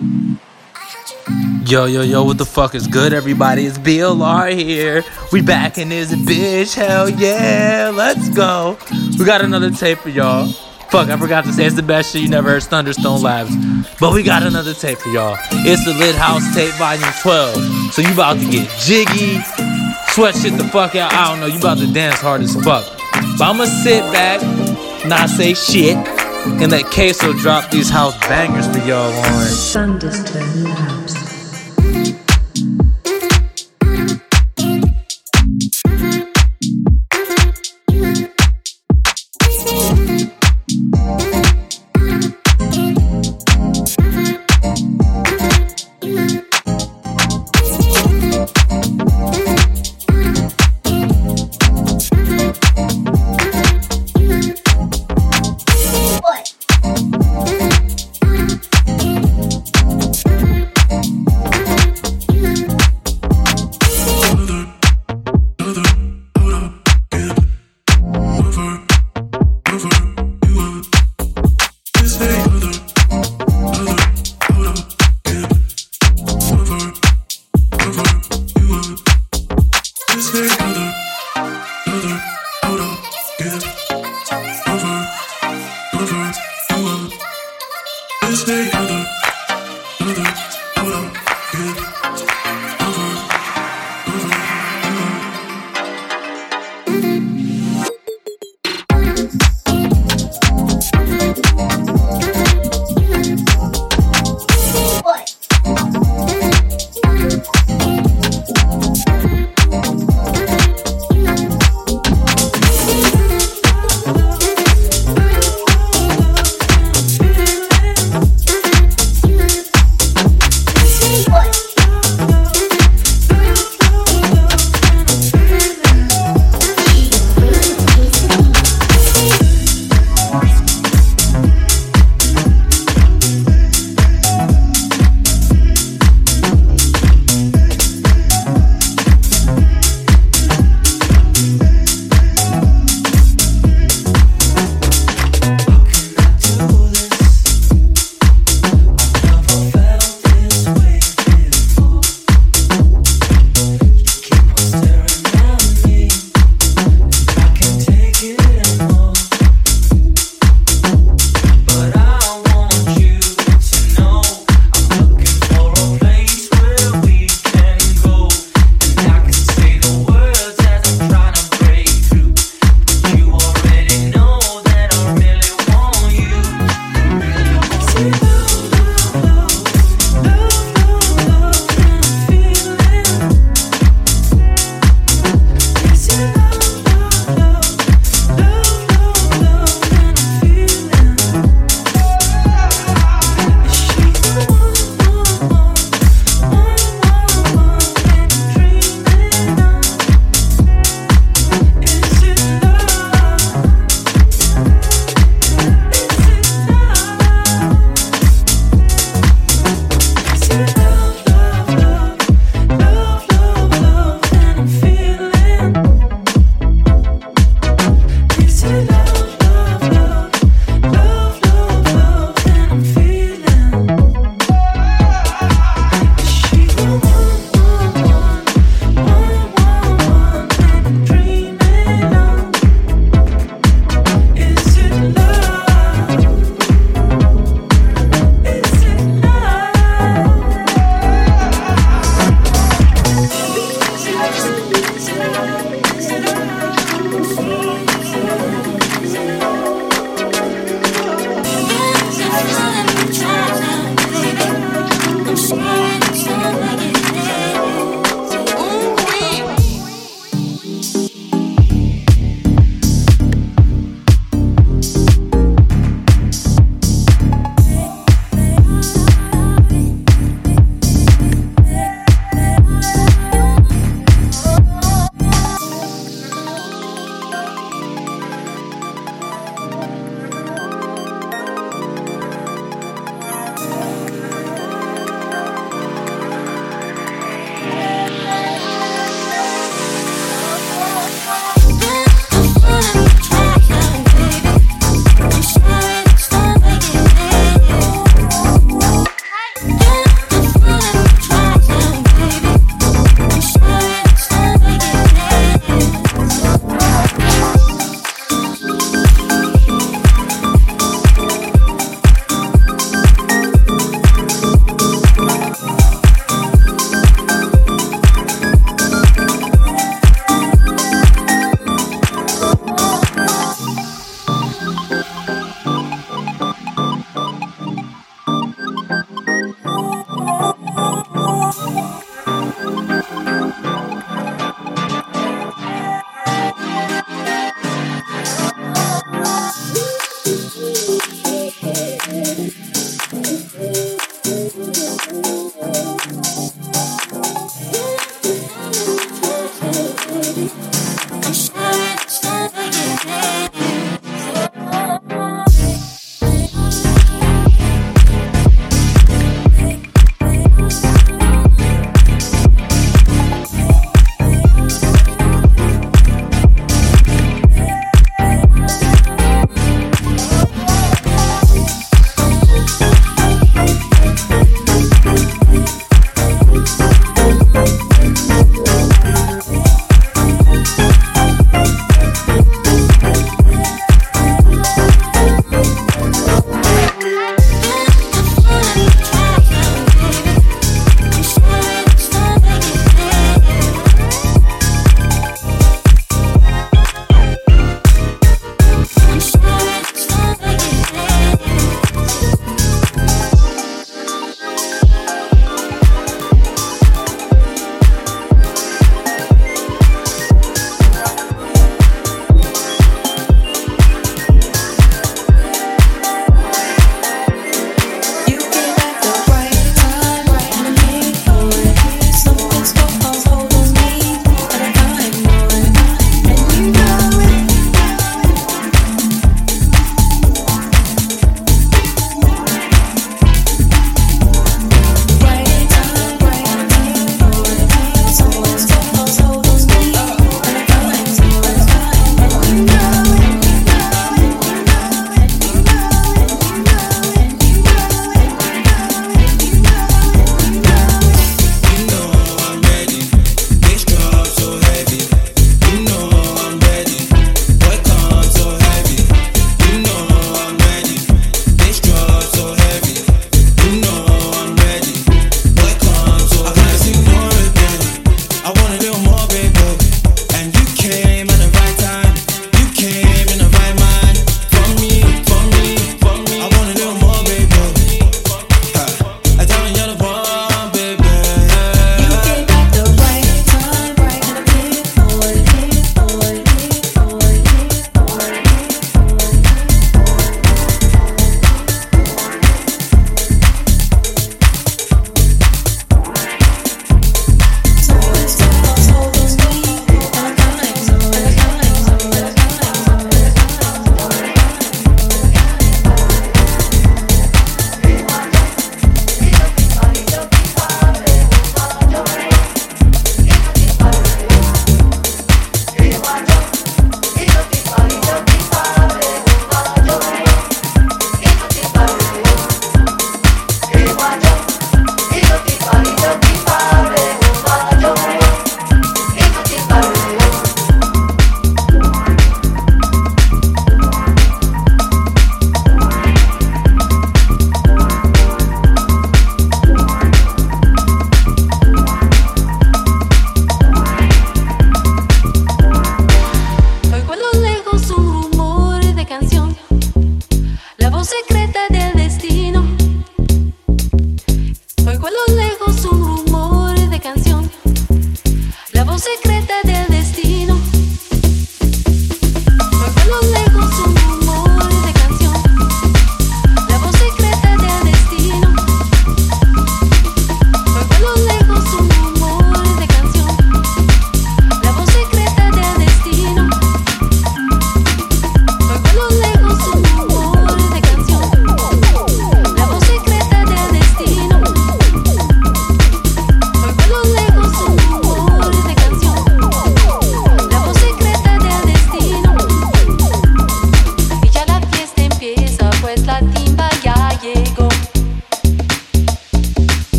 Yo, yo, yo, what the fuck is good, everybody? It's BLR here. We back in this bitch. Hell yeah, let's go. We got another tape for y'all. Fuck, I forgot to say it's the best shit you never heard, Thunderstone Labs. But we got another tape for y'all. It's the Lit House Tape Volume 12. So you about to get jiggy, sweat shit the fuck out. I don't know, you about to dance hard as fuck. But I'ma sit back, not say shit, and let Queso drop these house bangers for y'all on. Thunderstone Labs.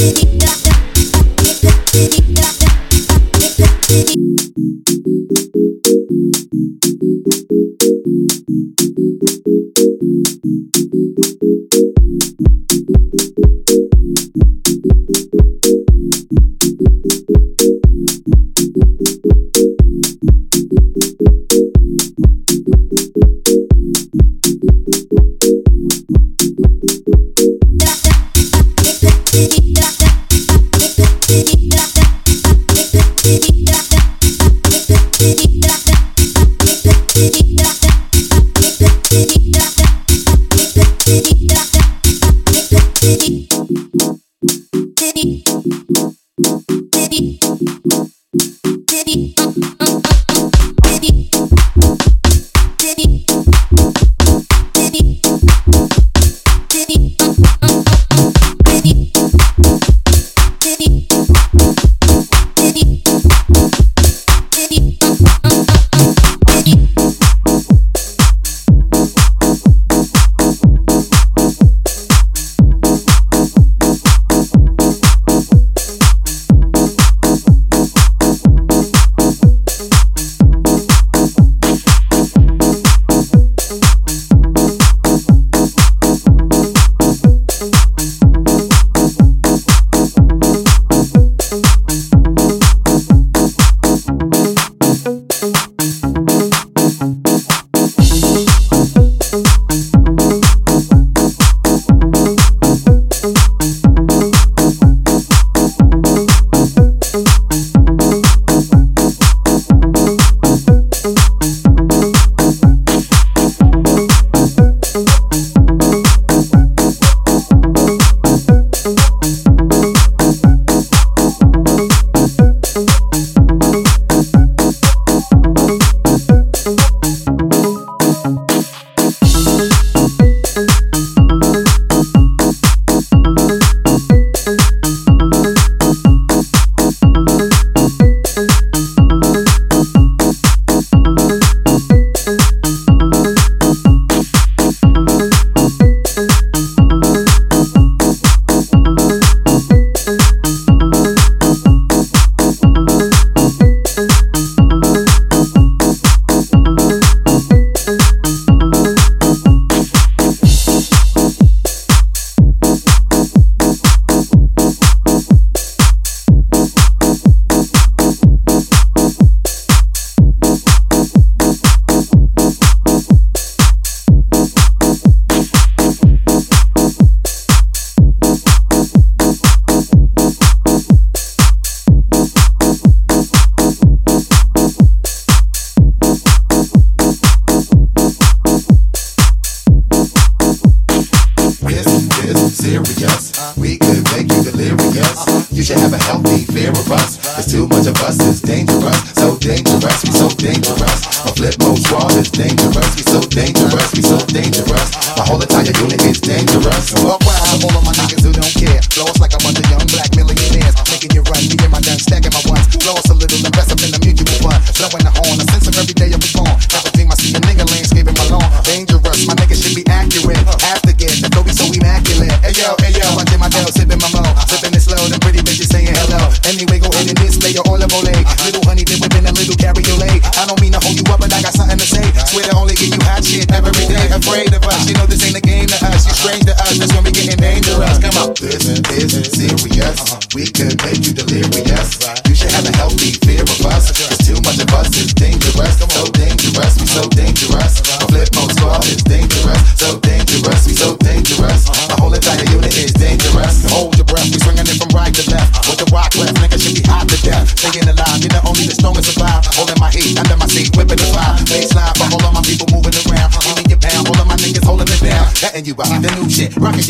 Thank you.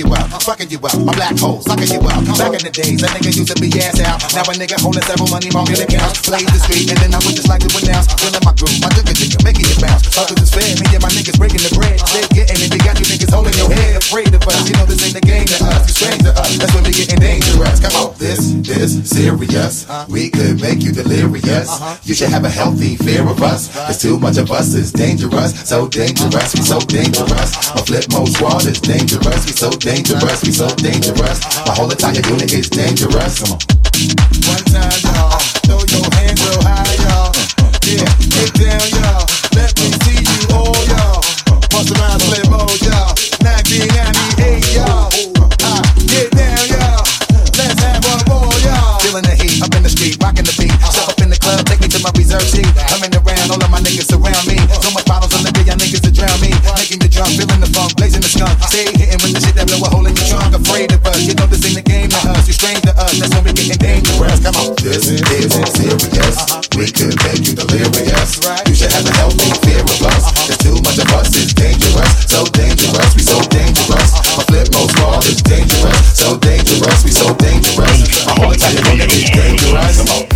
You out, fucking you out. My black hole, sucking you out. Back in the days, a nigga used to be ass out. Now a nigga holding several money market accounts. Played the street, and then I would just like to announce. Feeling my groove, my jigger jigger, making it bounce. Others is fair, me and my niggas breaking the bread. They getting it, they got you niggas holding your head. Afraid of us, you know this ain't the game to us. You strange to us, that's when we getting dangerous. Come on, this is serious. We could make you delirious. You should have a healthy fear of us. It's too much of us, it's dangerous. So dangerous, we so dangerous. My Flipmode squad is dangerous. We so dangerous, we so dangerous. My whole entire unit is dangerous. Come on. One time, y'all. Throw your hands real high, y'all. Yeah, get down, y'all. Let me see This is serious. We could make you delirious. You should have a healthy fear of us. There's too much of us, it's dangerous. So dangerous, we so dangerous. My Flipmode squad is dangerous. So dangerous, we so dangerous. My entire unit is dangerous.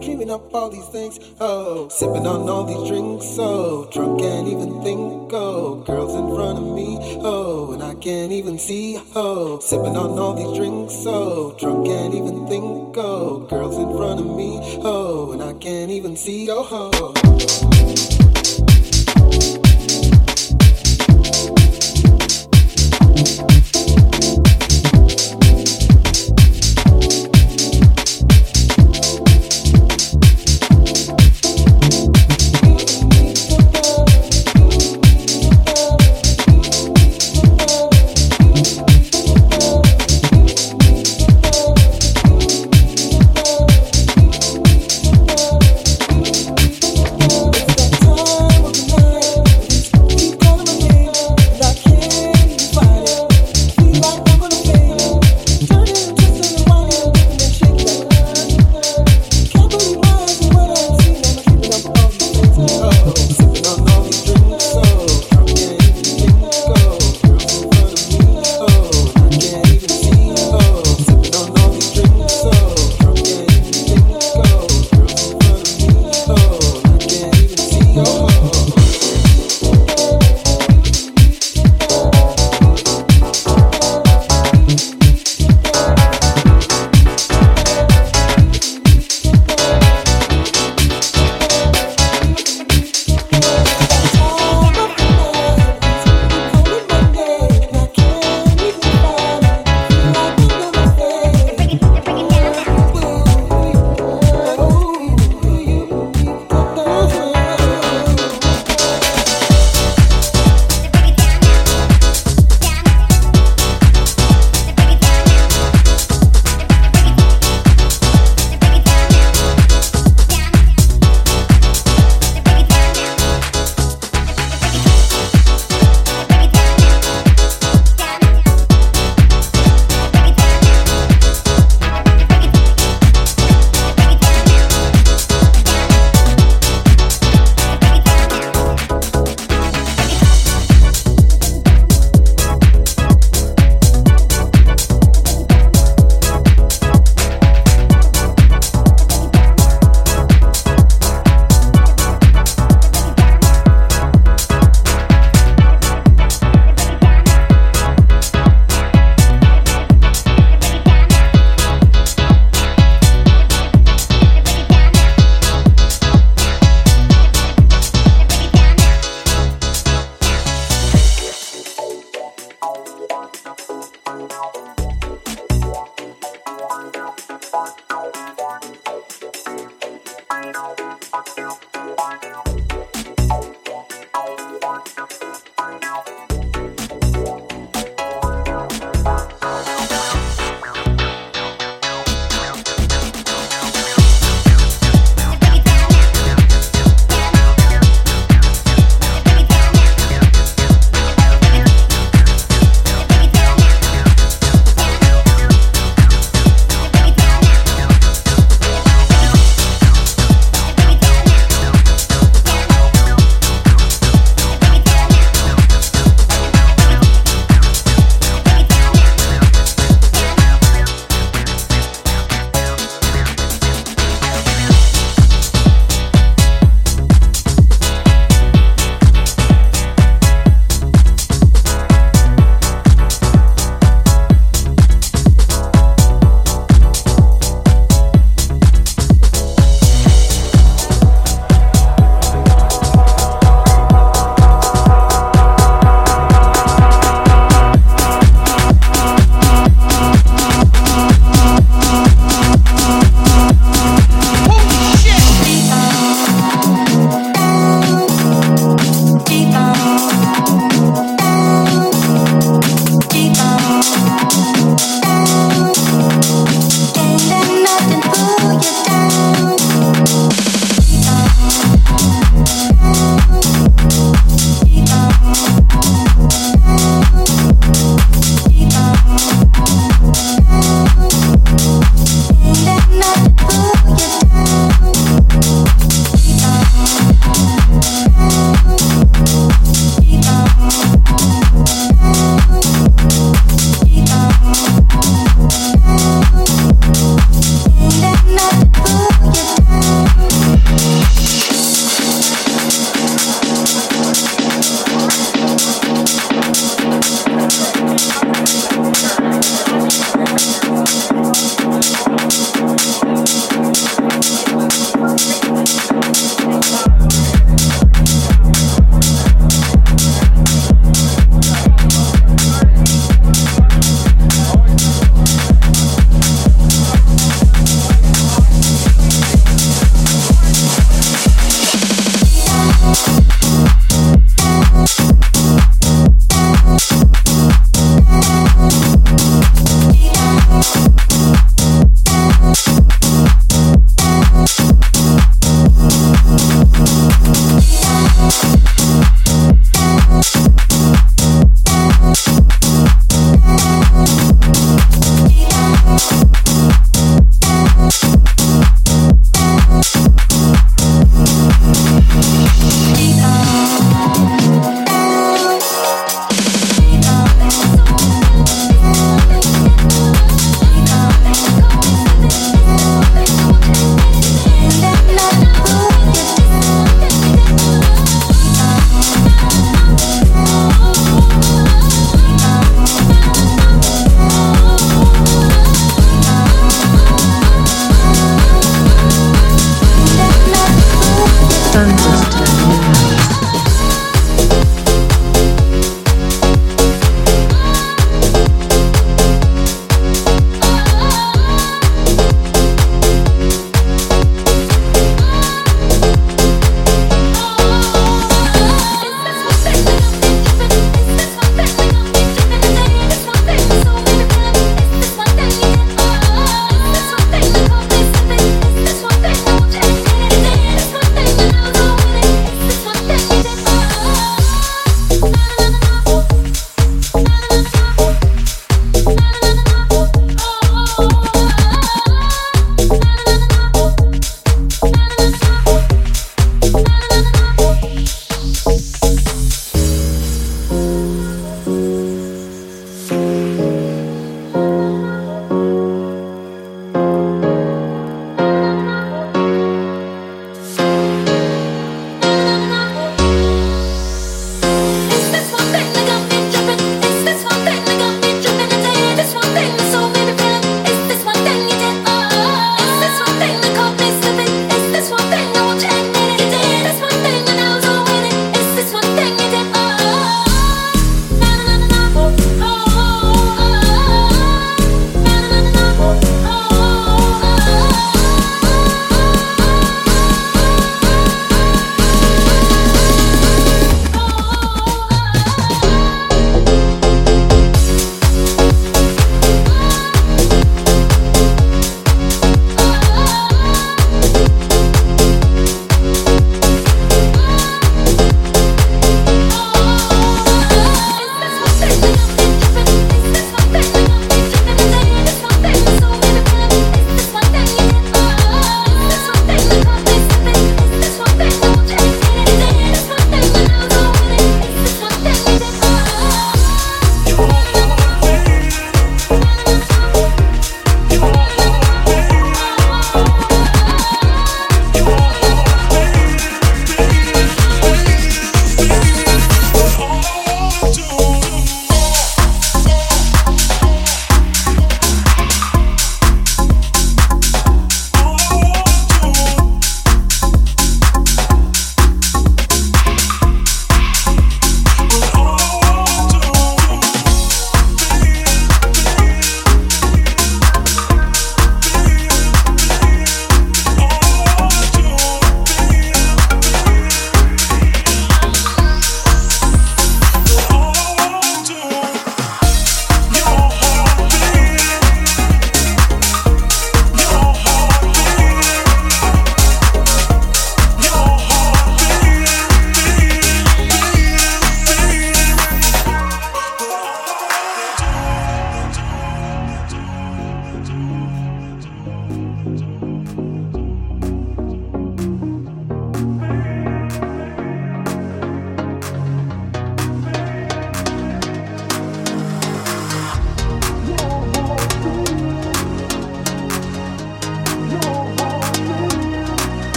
Dreaming up all these things? Oh, sipping on all these drinks. Oh, drunk can't even think. Oh, girls in front of me. Oh, and I can't even see. Oh, sipping on all these drinks. Oh, drunk can't even think. Oh, girls in front of me. Oh, and I can't even see. Oh, oh.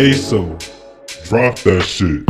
Queso. Drop that shit.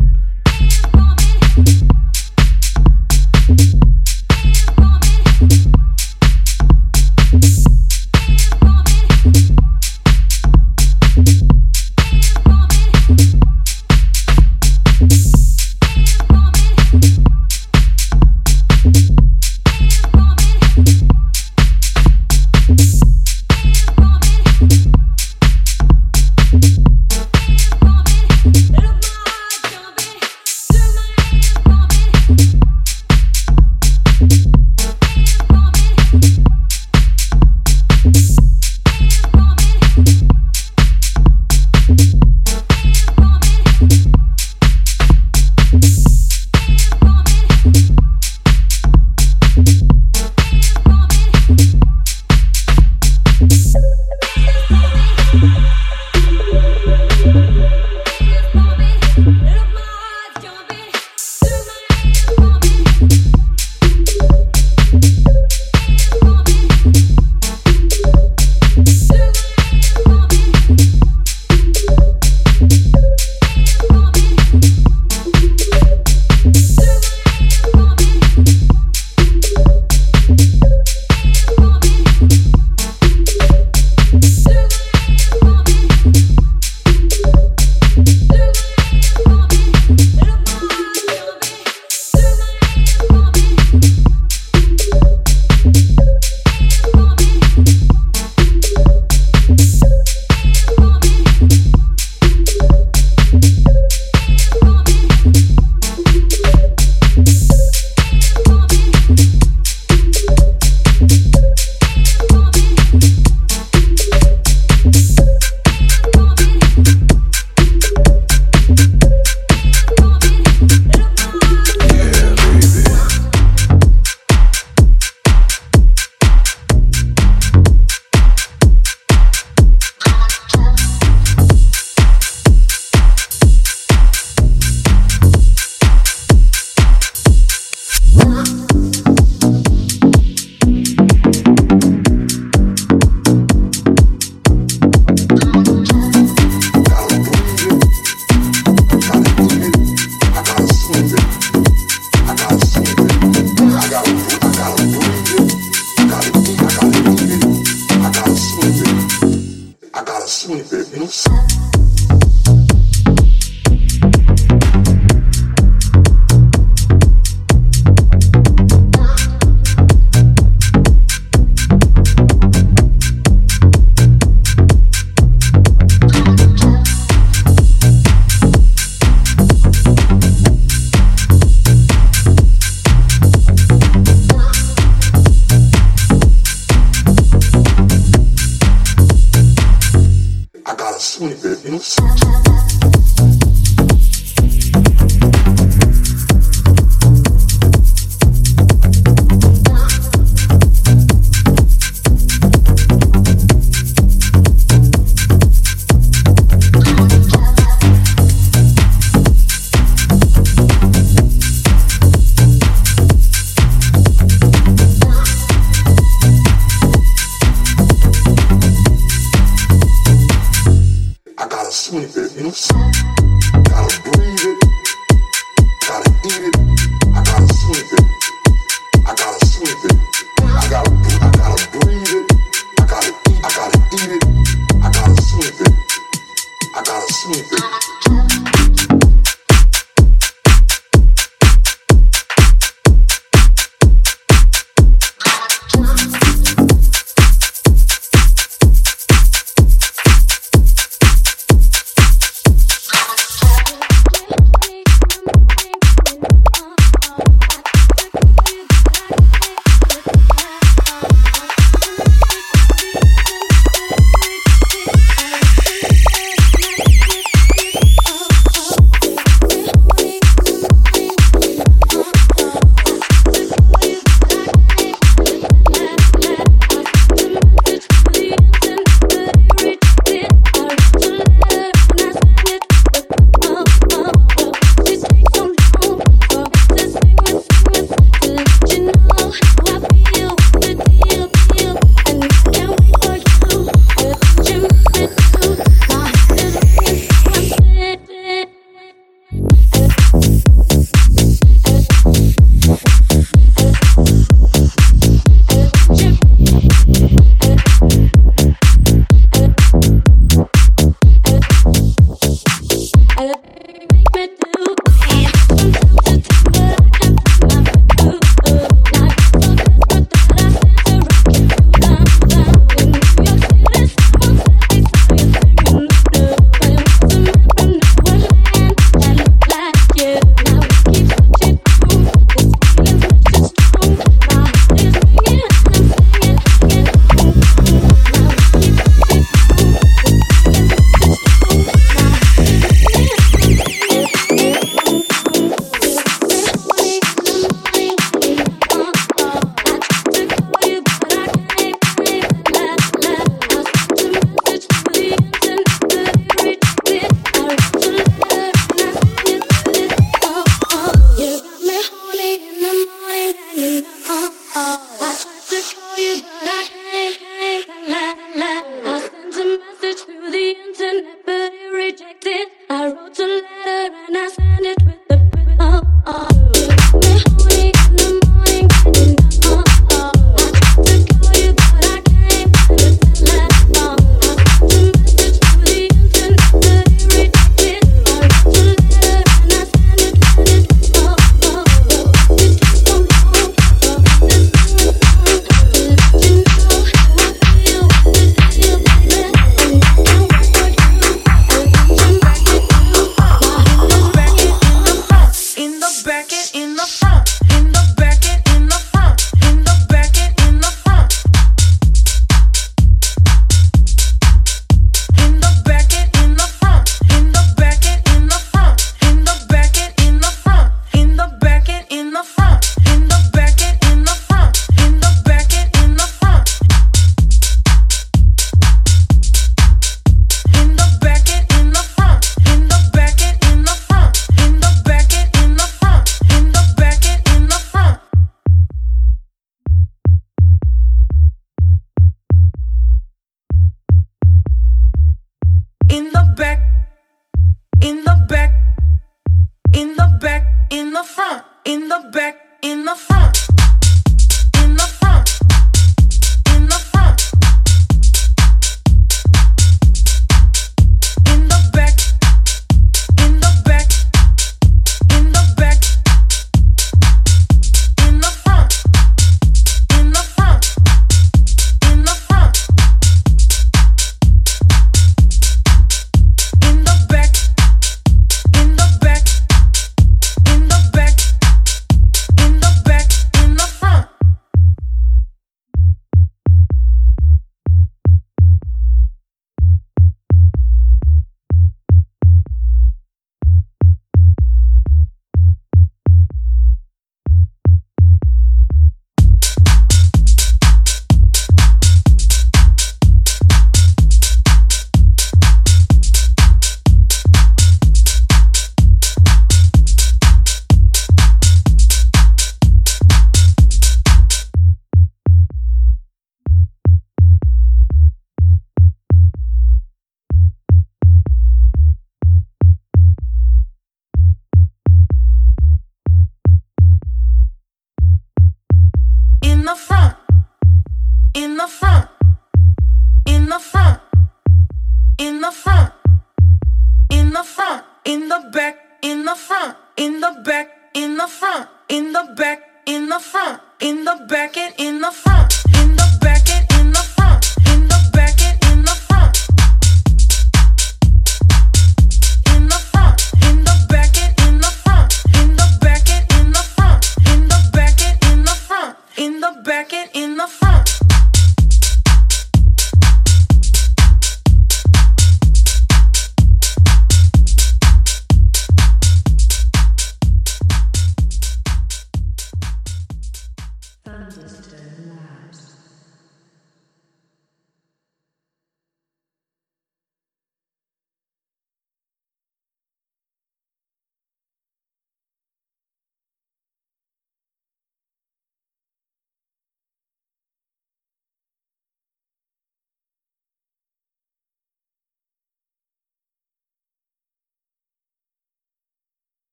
the internet, but it rejected. I wrote a letter and I.